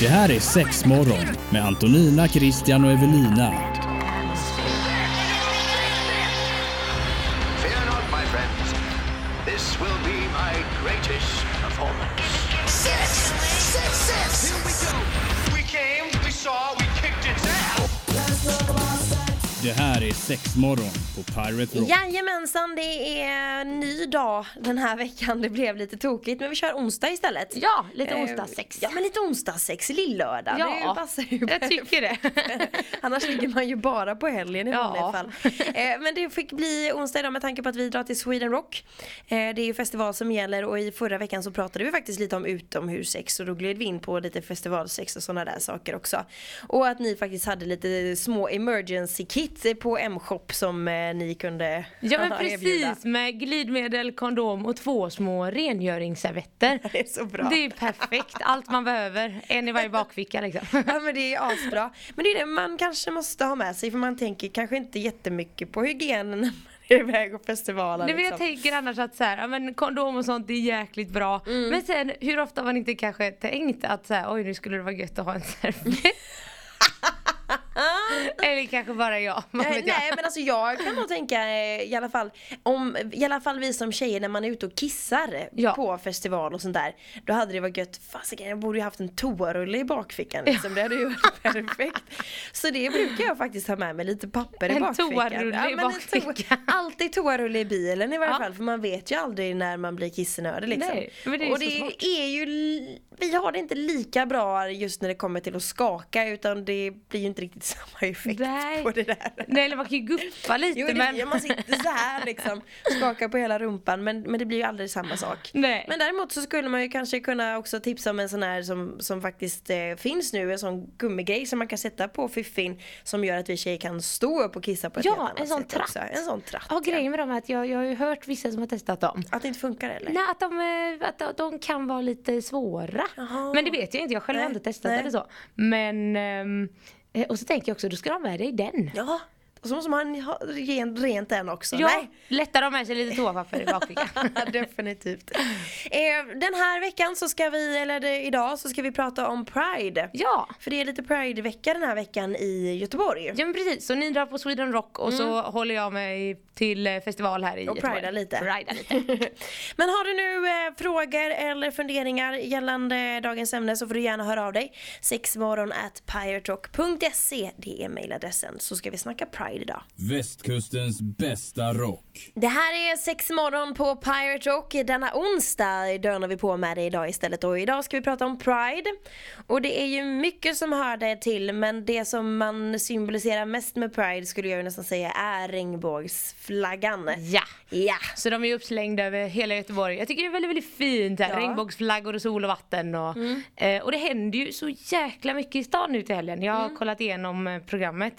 Det här är Sexmorgon med Antonina, Christian och Evelina. Det här är Sexmorgon på Pirate Rock. Jajamensan, det är ny dag den här veckan. Det blev lite tokigt, men vi kör onsdag istället. Ja, lite Eh, onsdagssex. Ja, men lite onsdagssex, lillördag. Ja, det passar ju jag tycker det. Annars ligger man ju bara på helgen i Ja. vanliga fall. Eh, men det fick bli onsdag idag med tanke på att vi drar till Sweden Rock. Eh, det är ju festival som gäller och i förra veckan så pratade vi faktiskt lite om utomhussex och då gled vi in på lite festivalsex och sådana där saker också. Och att ni faktiskt hade lite små emergency kit på M-shop som eh, ni kunde Ja men erbjuda. precis med glidmedel, kondom och två små rengöringsservetter. Det är så bra. Det är perfekt, allt man behöver. En i varje bakficka liksom. Ja men det är asbra. Men det är det man kanske måste ha med sig för man tänker kanske inte jättemycket på hygienen iväg och festivaler. Nej, men jag liksom. tänker annars att så här, ja, men kondom och sånt är jäkligt bra. Mm. Men sen hur ofta har man inte kanske tänkt att så här, oj nu skulle det vara gött att ha en servett. Eller kanske bara jag. vad Nej, jag. nej men alltså jag kan nog tänka eh, i alla fall om i alla fall vi som tjejer när man är ute och kissar Ja. på festival och sånt där. Då hade det varit gött, fasiken jag borde ju haft en toarulle i bakfickan liksom. Det hade ju varit perfekt. Så det brukar jag faktiskt ha med mig, lite papper i En bakfickan. toarulle i en bakfickan. alltid toarulle i bilen i varje Ja. fall för man vet ju aldrig när man blir kissnödig liksom. Nej, men det är och så det smart. är ju, vi har det inte lika bra just när det kommer till att skaka utan det blir ju inte riktigt samma effekt Nej. på det där. Nej eller man kan ju guppa lite Jo, det, men... man sitter så här liksom, skakar på hela rumpan men, men det blir ju aldrig samma sak. Nej. Men däremot så skulle man ju kanske kunna också tipsa om en sån här som, som faktiskt eh, finns nu, en sån gummigrej som man kan sätta på fiffin som gör att vi tjejer kan stå upp och kissa på ett Ja, helt annat en sån sätt tratt. också. En sån tratt. Ja grejen med dem är att jag, jag har ju hört vissa som har testat dem. Att det inte funkar eller? Nej, att de, eh, att de- de kan vara lite svåra. Jaha. Men det vet jag inte, jag själv har inte testat nej. eller så. Men, eh, Eh, och så tänker jag också, då ska de ha med dig den. Ja, och så måste man ha rent, rent den också. Ja, Nej. lättare att ha med sig lite toapapper i bakfickan. Definitivt. Eh, den här veckan så ska vi, eller idag så ska vi prata om Pride. ja. För det är lite Pride-vecka den här veckan i Göteborg. Ja men precis, så ni drar på Sweden Rock och så håller jag mig till eh, festival här i Och Göteborg. prida lite. Prida lite. Men har du nu eh, frågor eller funderingar gällande dagens ämne så får du gärna höra av dig. Sexmorgon at piraterock.se Det är mailadressen. Så ska vi snacka Pride idag. Västkustens bästa rock. Det här är Sexmorgon på Pirate Rock. Denna onsdag dörnar vi på med det idag istället. Och idag ska vi prata om Pride. Och det är ju mycket som hör det till men det som man symboliserar mest med Pride skulle jag ju nästan säga är regnbågsflaggan. ja. Ja. Så de är uppslängda över hela Göteborg. Jag tycker det är väldigt, väldigt fint här. Ja. Mm. Regnbågsflaggor och sol och vatten. Och, eh, och det händer ju så jäkla mycket i stan nu till helgen. Jag har Mm. kollat igenom eh, programmet.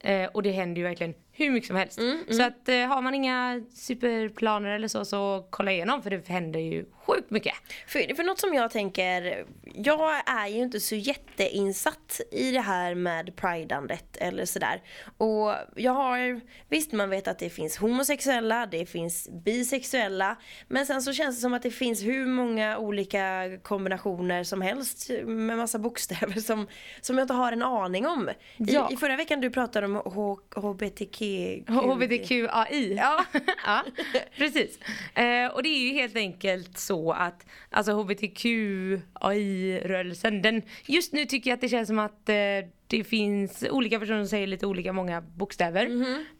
Eh, och det händer ju verkligen hur mycket som helst. Mm, Så att eh, har man inga superplaner eller så, så kolla igenom för det händer ju sjukt mycket. För, för något som jag tänker, jag är ju inte så jätteinsatt i det här med pridandet eller sådär. Och jag har, visst man vet att det finns homosexuella, det finns bisexuella. Men sen så känns det som att det finns hur många olika kombinationer som helst med massa bokstäver som, som jag inte har en aning om. Ja. I, I förra veckan du pratade om H- HBTQ. HBTQAI. Ja. ja, precis. Eh, och det är ju helt enkelt så att alltså HBTQAI-rörelsen, den, just nu tycker jag att det känns som att eh, det finns olika personer som säger lite olika många bokstäver.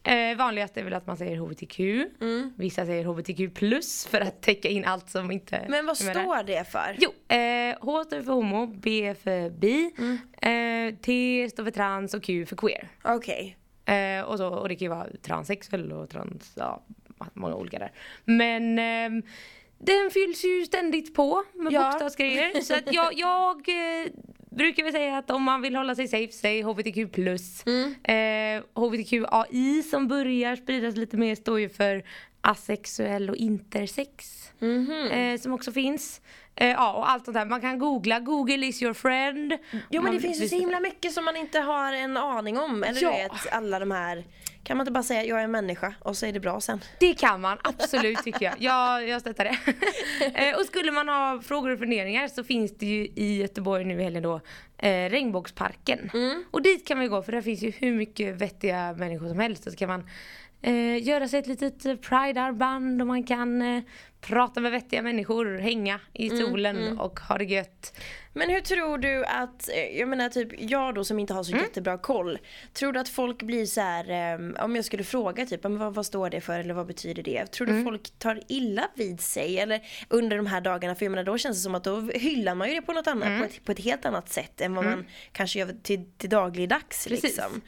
Eh, vanligast är väl att man säger HBTQ. Vissa säger HBTQ plus för att täcka in allt som inte Men vad står det för? Jo, eh, H står för homo, B för bi, eh, T står för trans och Q för queer. Okej. Eh, och, så, och det kan ju vara transsexuell och trans, ja, många olika där. Men ehm, den fylls ju ständigt på med Ja. bokstavsgrejer. Så att jag, jag eh, brukar väl säga att om man vill hålla sig safe, säg HBTQ+. Mm. Eh, HBTQAI som börjar spridas lite mer står ju för asexuell och intersex. Eh, som också finns. Eh, ja, och allt sånt där. Man kan googla, Google is your friend. Jo men det finns ju så himla mycket som man inte har en aning om. Eller Ja. du vet, alla de här. Kan man inte bara säga jag är en människa och så är det bra sen? Det kan man absolut tycker jag. Jag, jag stöttar det. Eh, och skulle man ha frågor och funderingar så finns det ju i Göteborg nu i helgen då eh, Regnbågsparken. Och dit kan man ju gå för där finns ju hur mycket vettiga människor som helst. Och så kan man eh, göra sig ett litet eh, pride-armband och man kan eh, prata med vettiga människor, hänga i solen och ha det gött. Men hur tror du att, eh, jag menar typ jag då som inte har så Mm. jättebra koll. Tror du att folk blir så här, eh, om jag skulle fråga typ, vad, vad står det för eller vad betyder det? Tror du Mm. folk tar illa vid sig eller under de här dagarna? För jag menar då känns det som att då hyllar man ju det på något annat, Mm. på, ett, på ett helt annat sätt än vad man kanske gör till, till dagligdags Precis. liksom.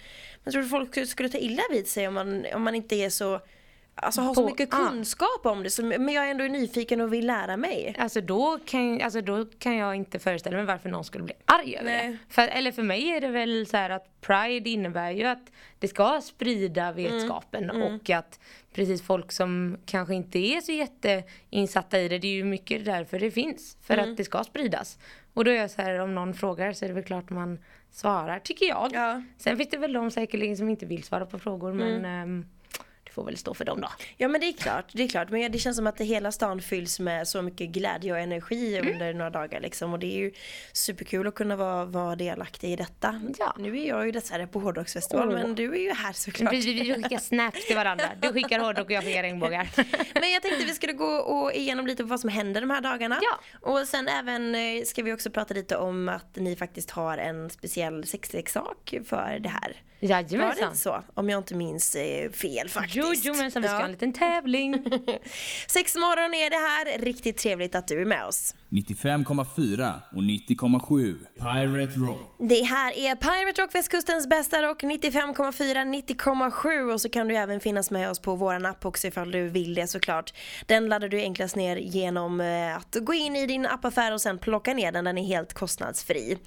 Men tror du folk skulle ta illa vid sig om man, om man inte är så Alltså har så mycket kunskap om det, så, men jag ändå är nyfiken och vill lära mig. Alltså då, kan, alltså då kan jag inte föreställa mig varför någon skulle bli arg över Nej. det. För, eller för mig är det väl så här att Pride innebär ju att det ska sprida vetskapen och att precis folk som kanske inte är så jätteinsatta i det, det är ju mycket därför det finns. För att det ska spridas. Och då är jag så här, om någon frågar så är det väl klart man svarar, tycker jag. Ja. Sen finns det väl de säkerligen som inte vill svara på frågor men ehm, det får väl stå för dem då. Ja men det är klart, det är klart. Men det känns som att det hela stan fylls med så mycket glädje och energi Mm. under några dagar liksom. Och det är ju superkul att kunna vara, vara delaktig i detta. Ja. Nu är jag ju dessvärre på hårdrocksfestival Åh. men du är ju här såklart. Vi, vi, vi skickar snaps till varandra. Du skickar hårdrock och jag skickar regnbågar. Men jag tänkte vi skulle gå och igenom lite på vad som händer de här dagarna. Ja. Och sen även eh, ska vi också prata lite om att ni faktiskt har en speciell sexleksak för det här. Var det Jajamensan. inte så? Om jag inte minns eh, fel faktiskt. Jo, jo men sen vi ska ha en liten tävling. Sex morgon är det här. Riktigt trevligt att du är med oss. 95,4 och 90,7 Pirate Rock. Det här är Pirate Rock, västkustens bästa rock, 95,4, 90,7 och så kan du även finnas med oss på våran app också ifall du vill det såklart. Den laddar du enklast ner genom eh, att gå in i din appaffär och sen plocka ner den, den är helt kostnadsfri.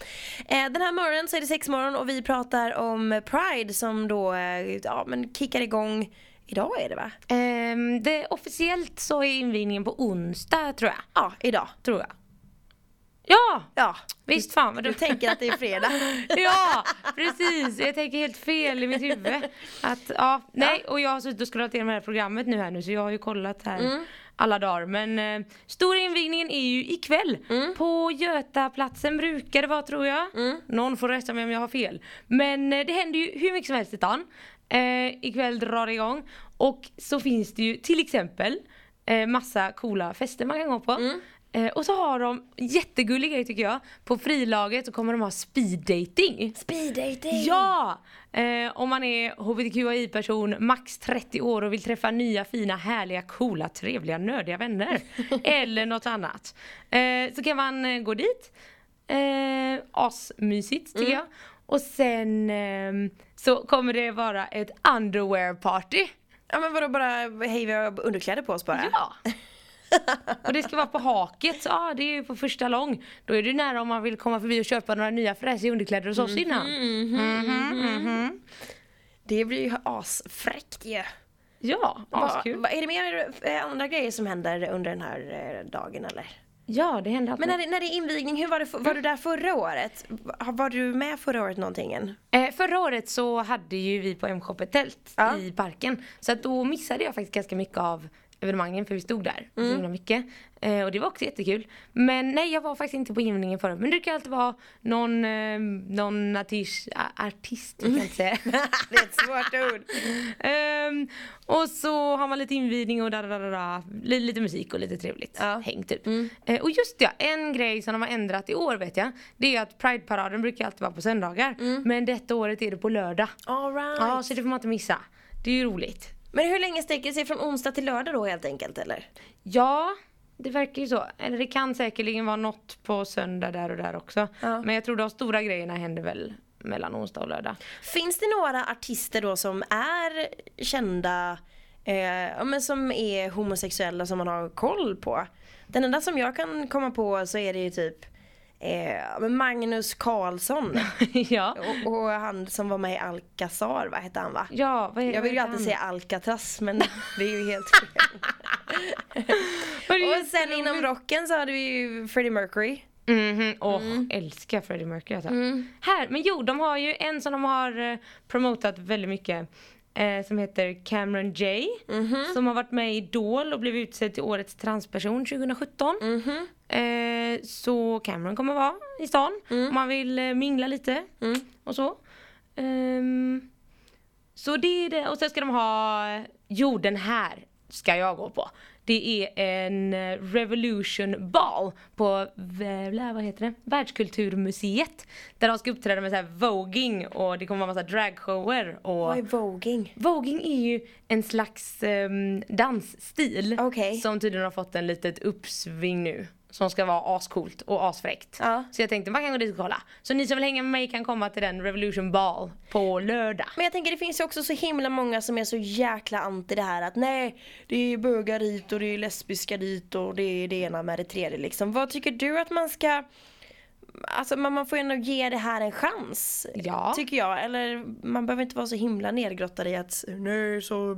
Eh, Den här morgonen så är det sex morgon och vi pratar om Pride som då, eh, ja men kickar igång Idag är det va? Ehm, det, officiellt så är invigningen på onsdag tror jag. Ja, idag. Tror jag. Ja! Ja, Visst fan vad du du tänker att det är fredag. Ja, precis. Jag tänker helt fel i mitt huvud. Att, ja, nej, och jag har suttit och scrollat igenom det här programmet nu här nu så jag har ju kollat här Mm. alla dagar. Men eh, stora invigningen är ju ikväll. Mm. På Götaplatsen brukar det vara tror jag. Någon får rätta mig om jag har fel. Men eh, det händer ju hur mycket som helst i stan. Eh, ikväll drar det igång. Och så finns det ju till exempel eh, massa coola fester man kan gå på. Mm. Eh, och så har de jättegullig grej tycker jag. På frilaget så kommer de ha speed dating. Speed dating. Ja! Eh, om man är hbtqi-person, max 30 år och vill träffa nya, fina, härliga, coola, trevliga, nördiga vänner. Eller något annat. Eh, så kan man eh, gå dit. Eh, asmysigt tycker jag. Och sen ehm, så kommer det vara ett underwear party. Ja men vadå bara, hej vi har underkläder på oss bara? Ja! och det ska vara på haket, ja det är ju på första lång. Då är det nära om man vill komma förbi och köpa några nya fräsiga underkläder hos oss innan. Det blir ju asfräckt ju. Ja, askul. vad- är det mer eh, andra grejer som händer under den här eh, dagen eller? Ja, det händer Men alltid. när det, när det är invigning, hur var, det, var du där förra året? Var, du med förra året någonting? Eh, förra året så hade ju vi på M-shop ett tält Ja. i parken. Så att då missade jag faktiskt ganska mycket av evenemangen för vi stod där Mm. så himla mycket. Eh, och det var också jättekul. Men nej, jag var faktiskt inte på invigningen förra Men det brukar alltid vara någon, eh, någon artist, artist jag kan inte säga. det är ett svårt ord. Ehm, och så har man lite invigning och da, da, da, da, da. Lite, musik och lite trevligt Ja. häng typ. Eh, och just ja, en grej som de har ändrat i år vet jag. Det är att Pride-paraden brukar alltid vara på söndagar. Men detta året är det på lördag. All right. Ja, så det får man inte missa. Det är ju roligt. Men hur länge sträcker det sig från onsdag till lördag då helt enkelt eller? Ja, det verkar ju så. Eller det kan säkerligen vara något på söndag där och där också. Ja. Men jag tror de stora grejerna händer väl mellan onsdag och lördag. Finns det några artister då som är kända, eh, men som är homosexuella som man har koll på? Den enda som jag kan komma på så är det ju typ eh, Magnus Carlsson. ja. och, och han som var med i Alcazar, vad hette han va? Ja, vad Jag vill ju alltid heter säga Alcatraz men det är ju helt fel. han? och sen inom rocken så hade vi ju Freddie Mercury. Mhm, åh, älskar Freddie Mercury alltså. Här, men jo, de har ju en som de har eh, promotat väldigt mycket. Eh, som heter Cameron J. Som har varit med i Idol och blivit utsedd till årets transperson 2017. Eh, så Cameron kommer vara i stan om man vill eh, mingla lite och så. Ehm, så det är det. Och sen ska de ha, jo den här ska jag gå på. Det är en eh, Revolution Ball på, vad heter det? Världskulturmuseet. Där de ska uppträda med så här voging och det kommer vara massa dragshower. Och... Vad är voging? Voging är ju en slags um, dansstil Okej. som tydligen har fått en litet uppsving nu. Som ska vara ascoolt och asfräckt. Ja. Så jag tänkte man kan gå dit och kolla. Så ni som vill hänga med mig kan komma till den Revolution Ball på lördag. Men jag tänker det finns ju också så himla många som är så jäkla anti det här att nej det är bögar dit och det är lesbiska dit och det är det ena med det tredje liksom. Vad tycker du att man ska Alltså man, man får ju ändå ge det här en chans. Ja. Tycker jag. Eller man behöver inte vara så himla nedgrottad i att nej så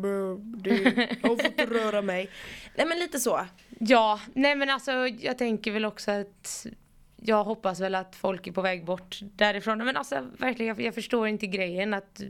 det, jag får inte röra mig. Nej men lite så. Ja, nej men alltså jag tänker väl också att jag hoppas väl att folk är på väg bort därifrån. Men alltså verkligen, jag, jag förstår inte grejen att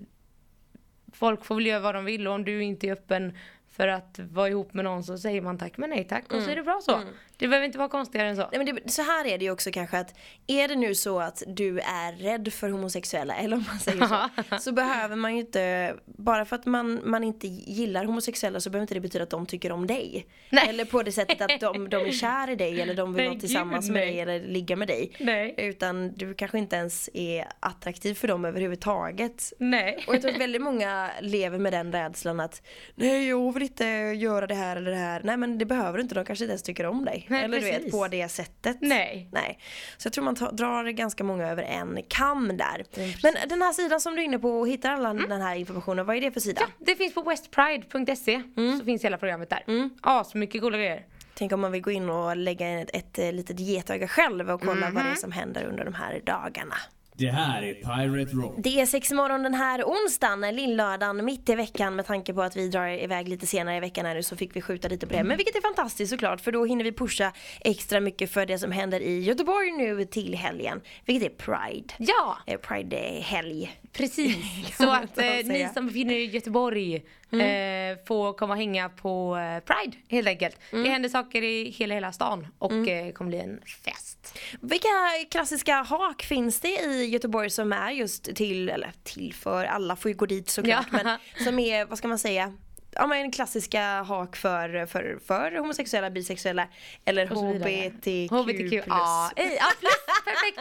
folk får väl göra vad de vill och om du inte är öppen för att vara ihop med någon så säger man tack men nej tack och så är det bra så. Det behöver inte vara konstigare än så. Nej, men det, så här är det ju också kanske att är det nu så att du är rädd för homosexuella eller om man säger så. så behöver man ju inte, bara för att man, man inte gillar homosexuella så behöver inte det betyda att de tycker om dig. Nej. Eller på det sättet att de, de är kär i dig eller de vill vara tillsammans med nej. dig eller ligga med dig. Nej. Utan du kanske inte ens är attraktiv för dem överhuvudtaget. Nej. Och jag tror att väldigt många lever med den rädslan att Nej jag vill inte göra det här eller det här. Nej men det behöver du inte, de kanske inte ens tycker om dig. Nej, eller du vet precis. på det sättet. Nej. Nej. Så jag tror man drar ganska många över en kam där. Men den här sidan som du är inne på och hittar alla den här informationen, vad är det för sida? Ja, det finns på westpride.se så finns hela programmet där. Mm. mycket coola grejer. Tänk om man vill gå in och lägga in ett, ett, eh, litet getöga själv och kolla vad det är som händer under de här dagarna. Det här är Pirate Rock. Det är sex morgon den här onsdagen, lillördagen, mitt i veckan med tanke på att vi drar iväg lite senare i veckan här nu så fick vi skjuta lite på det. Men vilket är fantastiskt såklart för då hinner vi pusha extra mycket för det som händer i Göteborg nu till helgen. Vilket är Pride. Ja, Eh, Pride-helg. precis. Så att eh, ni som befinner er i Göteborg eh, får komma och hänga på eh, Pride helt enkelt. Det händer saker i hela, hela stan och eh, kommer bli en fest. Vilka klassiska hak finns det i Göteborg som är just till, eller till för, alla får ju gå dit såklart, Ja. men som är, vad ska man säga, ja men klassiska hak för, för, för homosexuella, bisexuella eller. HBTQ+. HBTQ, ja, eh, ja plus, perfekt.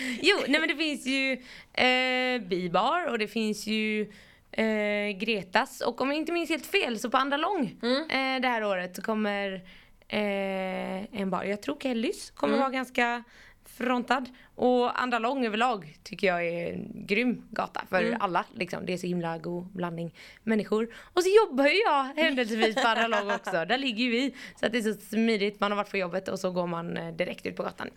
jo, nej men det finns ju eh, Bibar och det finns ju eh, Gretas och om jag inte minns helt fel så på Andra Lång eh, det här året så kommer eh, en bar, jag tror Kellys kommer vara ganska frontad. Och Andra Lång överlag tycker jag är en grym gata för alla. Liksom. Det är så himla god blandning människor. Och så jobbar ju jag händelsevis på Andra Lång också. Där ligger ju vi. Så att det är så smidigt. Man har varit på jobbet och så går man eh, direkt ut på gatan.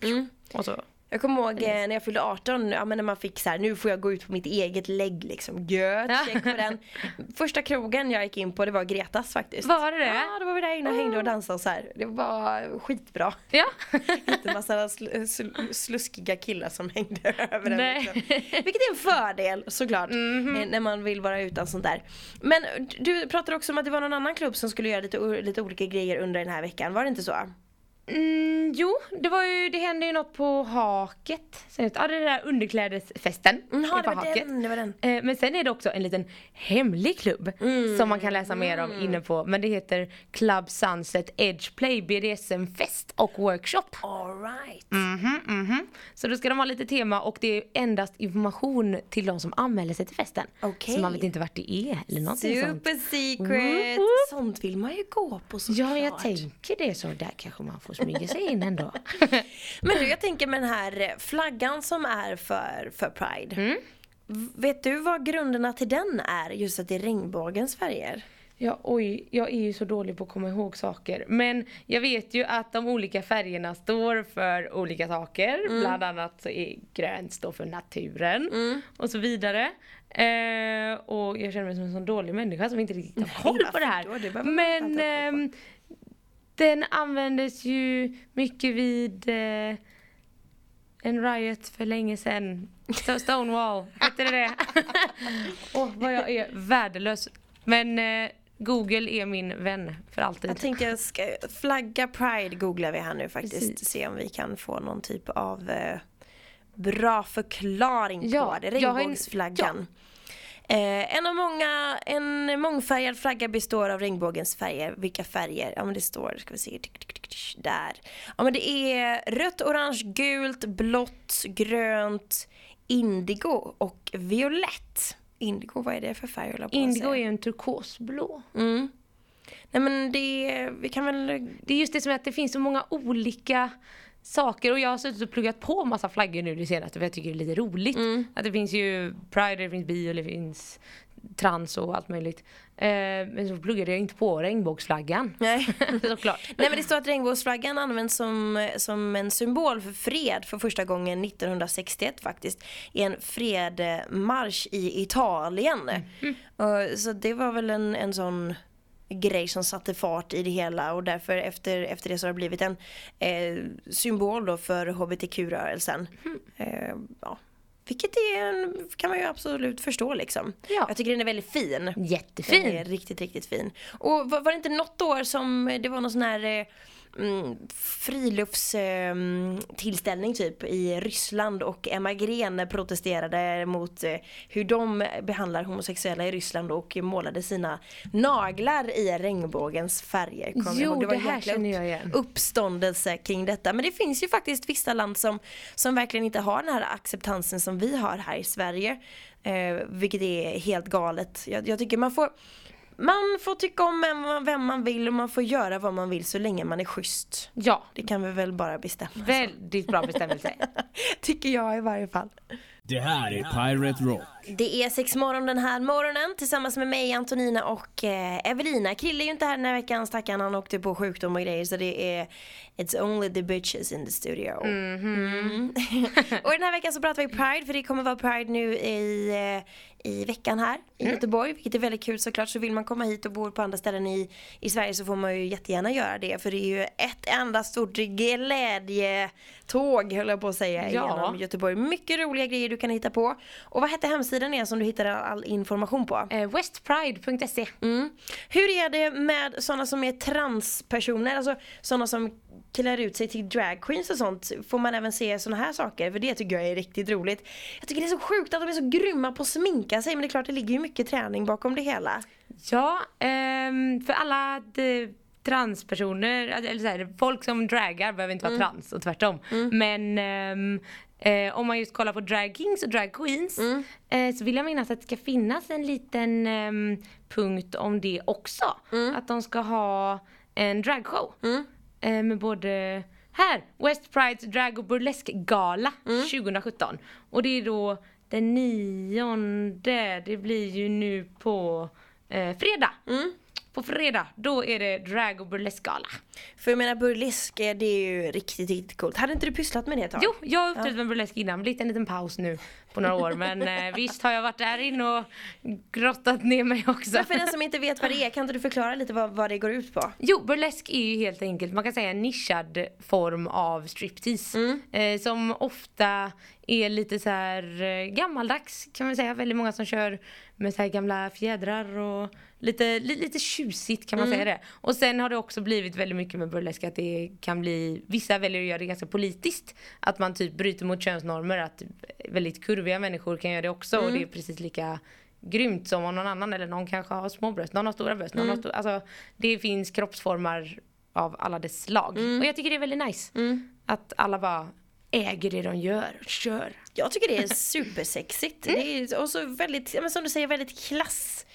Och så. Jag kommer ihåg eh, när jag fyllde 18, ja, men när man fick så här, nu får jag gå ut på mitt eget lägg liksom. Gött, check på den. Första krogen jag gick in på det var Gretas faktiskt. Var det det? Ja, då var vi där inne och hängde och dansade och så här. Det var skitbra. Ja. Inte massa sl sl sluskiga killar som hängde över. Nej. Liksom. Vilket är en fördel såklart. Mhm. eh, När man vill vara utan sånt där. Men du pratade också om att det var någon annan klubb som skulle göra lite, lite olika grejer under den här veckan. Var det inte så? Mm, jo, det var ju, det hände ju något på Haket. Sen, ja, det där underklädesfesten. Mm, det var Haket. den, det var den. Eh, Men sen är det också en liten hemlig klubb som man kan läsa mer om inne på. Men det heter Club Sunset Edgeplay BDSM Fest och Workshop. Alright. Mhm, mhm. Så då ska de ha lite tema och det är endast information till de som anmäler sig till festen. Okej. Så man vet inte vart det är eller någonting sånt. Super secret. Woop, woop. Sånt vill man ju gå på såklart. Ja, jag tänker det så. Där kanske man får smyga sig in ändå. Men du, jag tänker med den här flaggan som är för, för Pride. Mm. Vet du vad grunderna till den är? Just att det är regnbågens färger. Ja, oj, jag är ju så dålig på att komma ihåg saker. Men jag vet ju att de olika färgerna står för olika saker. Mm. Bland annat så är grönt står för naturen Mm. och så vidare. Eh, och jag känner mig som en sån dålig människa som inte riktigt har koll på det här. då? Det Men ehm, den användes ju mycket vid eh, en riot för länge sedan. Sto- Stonewall, hette det det? Åh, vad jag är värdelös. Men eh, Google är min vän för alltid. Jag tänkte jag ska flagga Pride googlar vi här nu faktiskt. Precis. Se om vi kan få någon typ av eh, bra förklaring Ja, på det. jag Regnbågsflaggan. Eh, en av många, en mångfärgad flagga består av regnbågens färger. Vilka färger? Ja men det står, ska vi se, där. Ja men det är rött, orange, gult, blått, grönt, indigo och violett. Indigo, vad är det för färg jag på Indigo är ju en turkosblå. Mm. Nej men det, vi kan väl Det är just det som är att det finns så många olika saker och jag har suttit och pluggat på massa flaggor nu det senaste för jag tycker det är lite roligt. Mm. Att det finns ju Pride, det finns bi och det finns trans och allt möjligt. Eh, men så pluggade jag inte på regnbågsflaggan. Nej. Såklart. Nej men det står att regnbågsflaggan används som, som en symbol för fred för första gången 1961 faktiskt. I en fredmarsch i Italien. Och, så det var väl en, en sån grej som satte fart i det hela och därför efter, efter det så har det blivit en eh, symbol då för hbtq-rörelsen. Eh, ja. Vilket är en, kan man ju absolut förstå liksom. Ja. Jag tycker den är väldigt fin. Jättefin. Den är riktigt, riktigt fin. Och var, var det inte något år som det var någon sån här eh, mm, friluftstillställning eh, typ i Ryssland och Emma Gren protesterade mot eh, hur de behandlar homosexuella i Ryssland och målade sina naglar i regnbågens färger. Jag Jo, ihåg. var det här känner jag igen. uppståndelse kring detta. Men det finns ju faktiskt vissa land som, som verkligen inte har den här acceptansen som vi har här i Sverige. Eh, vilket är helt galet. Jag, jag tycker man får man får tycka om vem man, vem man vill och man får göra vad man vill så länge man är schysst. Ja, Det kan vi väl bara bestämma. väldigt bra bestämmelse. Tycker jag i varje fall. Det här är Pirate Rock. Det är sex morgon den här morgonen tillsammans med mig, Antonina och eh, Evelina. Krille är ju inte här den här veckan, stackarn. Han åkte på sjukdom och grejer så det är It's only the bitches in the studio. Mm. och den här veckan så pratar vi Pride för det kommer vara Pride nu i, eh, i veckan här i Göteborg. Vilket är väldigt kul såklart. Så vill man komma hit och bo på andra ställen i, i Sverige så får man ju jättegärna göra det. För det är ju ett enda stort glädjetåg höll jag på att säga Ja. genom Göteborg. Mycket roliga grejer du kan hitta på. Och vad hette hemsidan igen som du hittade all information på? Eh, Westpride.se. Mm. Hur är det med sådana som är transpersoner? Alltså sådana som klär ut sig till dragqueens och sånt. Får man även se sådana här saker? För det tycker jag är riktigt roligt. Jag tycker det är så sjukt att de är så grymma på att sminka sig. Men det är klart det ligger ju mycket träning bakom det hela. Ja, ehm, för alla transpersoner, eller så här, folk som dragar behöver inte vara Mm. trans och tvärtom. Men ehm, eh, om man just kollar på drag kings och drag queens Mm. eh, så vill jag minnas att det ska finnas en liten ehm, punkt om det också. Mm. Att de ska ha en dragshow. Eh, med både här, West Prides drag och burleskgala Mm. 2017. Och det är då den nionde, det blir ju nu på eh, fredag. Mm. På fredag, då är det drag och burleskgala. För jag menar burlesk, det är ju riktigt, riktigt coolt. Hade inte du pysslat med det ett tag? Jo, jag har uppträtt med burlesk innan, blivit en liten paus nu på några år. Men eh, visst har jag varit där inne och grottat ner mig också. Men för den som inte vet vad det är, kan inte du förklara lite vad, vad det går ut på? Jo, burlesk är ju helt enkelt, man kan säga en nischad form av striptease. Eh, som ofta är lite så här eh, gammaldags kan man säga. Väldigt många som kör med så här gamla fjädrar och lite, li, lite tjusigt kan man säga det. Och sen har det också blivit väldigt mycket med burlesk att det kan bli, vissa väljer att göra det ganska politiskt. Att man typ bryter mot könsnormer, att väldigt kurviga människor kan göra det också och det är precis lika grymt som om någon annan eller någon kanske har små bröst, någon har stora bröst, någon har stor, alltså det finns kroppsformar av alla dess slag. Och jag tycker det är väldigt nice. Att alla bara äger det de gör, kör. Jag tycker det är supersexigt. Det är, och så väldigt, som du säger, väldigt klass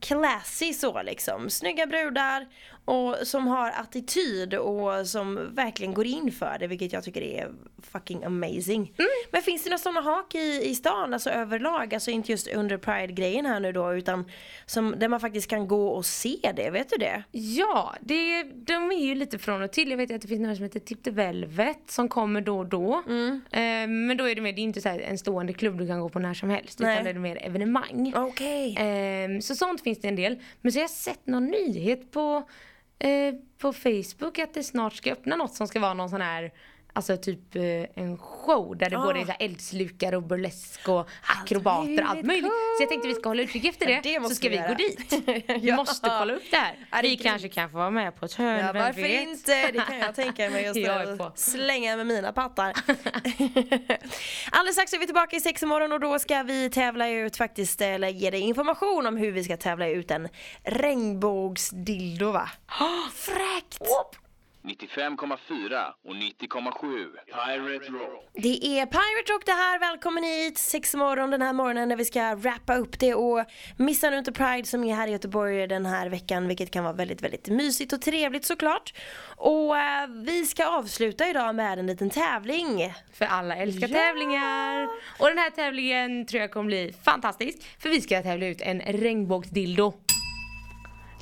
classy så liksom. Snygga brudar och som har attityd och som verkligen går in för det vilket jag tycker är fucking amazing. Mm. Men finns det några sådana hak i, i stan, alltså överlag, alltså inte just under Pride-grejen här nu då utan som, där man faktiskt kan gå och se det, vet du det? Ja, det, de är ju lite från och till. Jag vet att det finns några som heter Tip the Velvet som kommer då och då. Mm. Eh, men då är det mer, det är inte så här en stående klubb du kan gå på när som helst. Nej. Utan det är mer evenemang. Okej. Ehm, så sånt finns det en del. Men så har jag sett någon nyhet på, eh, på Facebook att det snart ska öppna något som ska vara någon sån här Alltså typ eh, en show där det Ah. både är så här eldslukar och burlesk och akrobater och allt möjligt. Så jag tänkte vi ska hålla utkik efter det, det så ska vi vi gå dit. Vi Ja. måste kolla upp det här. Ja, vi kanske kan få vara med på ett hörn, Ja, varför vet? inte? Det kan jag tänka mig. Just att på. slänga med mina pattar. Alldeles strax är vi tillbaka i sex morgon och då ska vi tävla ut faktiskt, eller ge dig information om hur vi ska tävla ut en regnbågsdildo va? Fräckt! 95,4 och 90,7 Pirate Rock. Det är Pirate Rock det här, välkommen hit! Sex morgon den här morgonen när vi ska wrappa upp det och missa nu inte Pride som är här i Göteborg den här veckan vilket kan vara väldigt, väldigt mysigt och trevligt såklart. Och eh, vi ska avsluta idag med en liten tävling. För alla älskar Ja! tävlingar. Och den här tävlingen tror jag kommer bli fantastisk. För vi ska tävla ut en regnbågsdildo.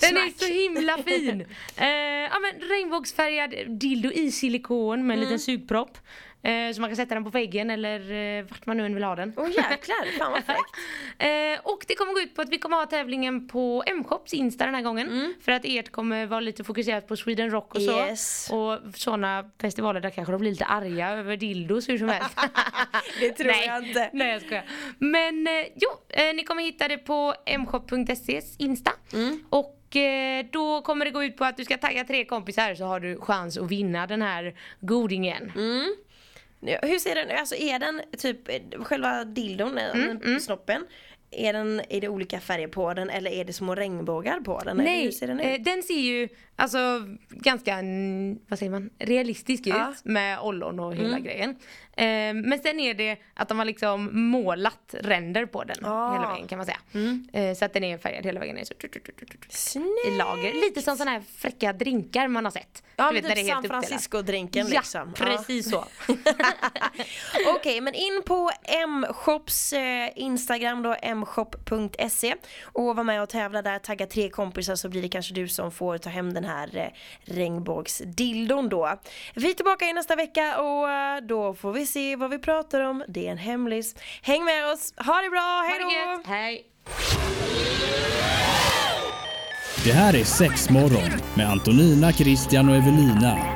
Den är Smack. så himla fin! eh, ja men regnbågsfärgad dildo i silikon med en Mm. liten sugpropp. Eh, så man kan sätta den på väggen eller eh, vart man nu än vill ha den. Åh jäklar, fan vad fräckt. Eh, och det kommer gå ut på att vi kommer ha tävlingen på M-shops Insta den här gången. För att ert kommer vara lite fokuserat på Sweden Rock och så. Yes. Och sådana festivaler där kanske de blir lite arga över dildos hur som helst. Det tror Nej. jag inte. Nej jag skojar. Men jo, ni kommer hitta det på mshop.ses Insta. Mm. Och då kommer det gå ut på att du ska tagga tre kompisar så har du chans att vinna den här godingen. Mm. Hur ser den, alltså är den typ själva dildon, mm, snoppen, är, den, är det olika färger på den eller är det små regnbågar på den? Nej, ser den eh, den ser ju alltså ganska, mm, vad säger man, realistisk Ja. ut med ollon och hela Mm. grejen. Eh, men sen är det att de har liksom målat ränder på den Ah. hela vägen kan man säga. Eh, så att den är färgad hela vägen ner så Snyggt! i lager. Lite som sådana här fräcka drinkar man har sett. Ja, Du men vet, när typ San. Francisco-drinken Ja, liksom. precis så. Okej, men in på M-shops eh, Instagram då, mshop.se och var med och tävla där, tagga tre kompisar så blir det kanske du som får ta hem den här eh, regnbågsdildon då. Vi är tillbaka i nästa vecka och eh, då får vi se vad vi pratar om. Det är en hemlis. Häng med oss, ha det bra, hej då! hej! Det här är sex morgon med Antonina, Christian och Evelina.